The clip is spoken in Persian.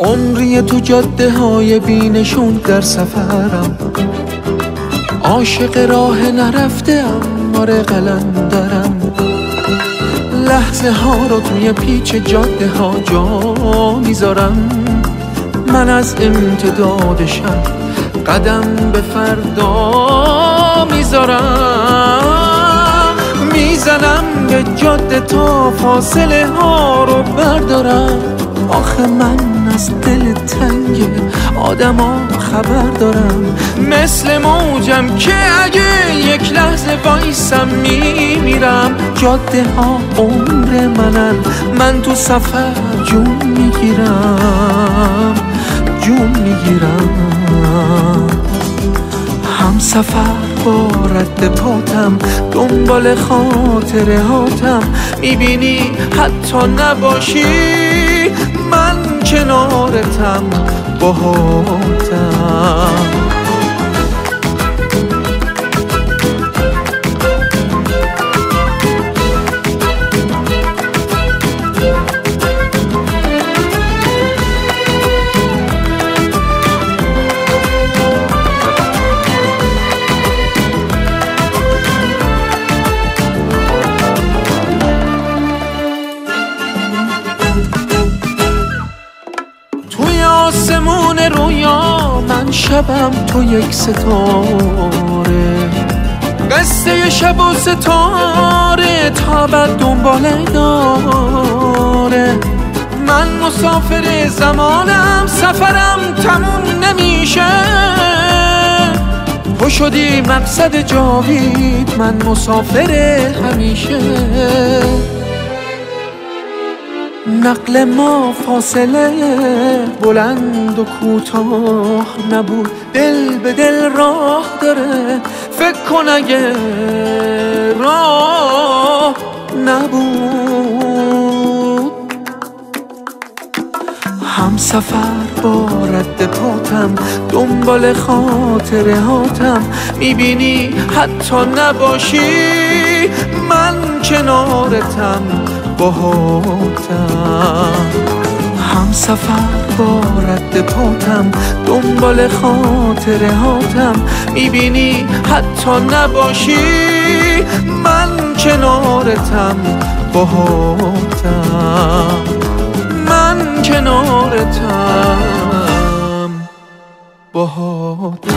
عمری تو جاده های بینشون در سفرم. عاشق راه نرفته آره قلندرم لحظه ها رو توی پیچ جاده ها جا می‌ذارم. من از امتداد شب قدم به فردا می‌ذارم. می‌زنم به جاده تا فاصله ها رو بردارم. آخه من از دل تنگ آدما خبر دارم. مثل موجم که اگه یک لحظه وایسم میمیرم. جاده ها عمر منن من تو سفر جون می‌گیرم جون می‌گیرم. هم سفر با رد پاتم دنبال خاطره هاتم. می‌بینی حتی نباشی. من کنارتم باهاتم. رویا من شبم تو یک ستاره. قصه شب و ستاره تا بعد دنباله داره. من مسافر زمانم سفرم تموم نمیشه. تو شدی مقصد جاوید من مسافر همیشه. نقل ما فاصله بلند و کوتاه نبود. دل به دل راه داره. فکر کن اگه راه نبود. هم سفر با رد پاتم دنبال خاطره هاتم. می‌بینی حتی نباشی من کنارتم باهاتم سفر با رد پاتم دنبال خاطره هاتم می‌بینی حتی نباشی من کنارتم باهاتم. من کنارتم باهاتم.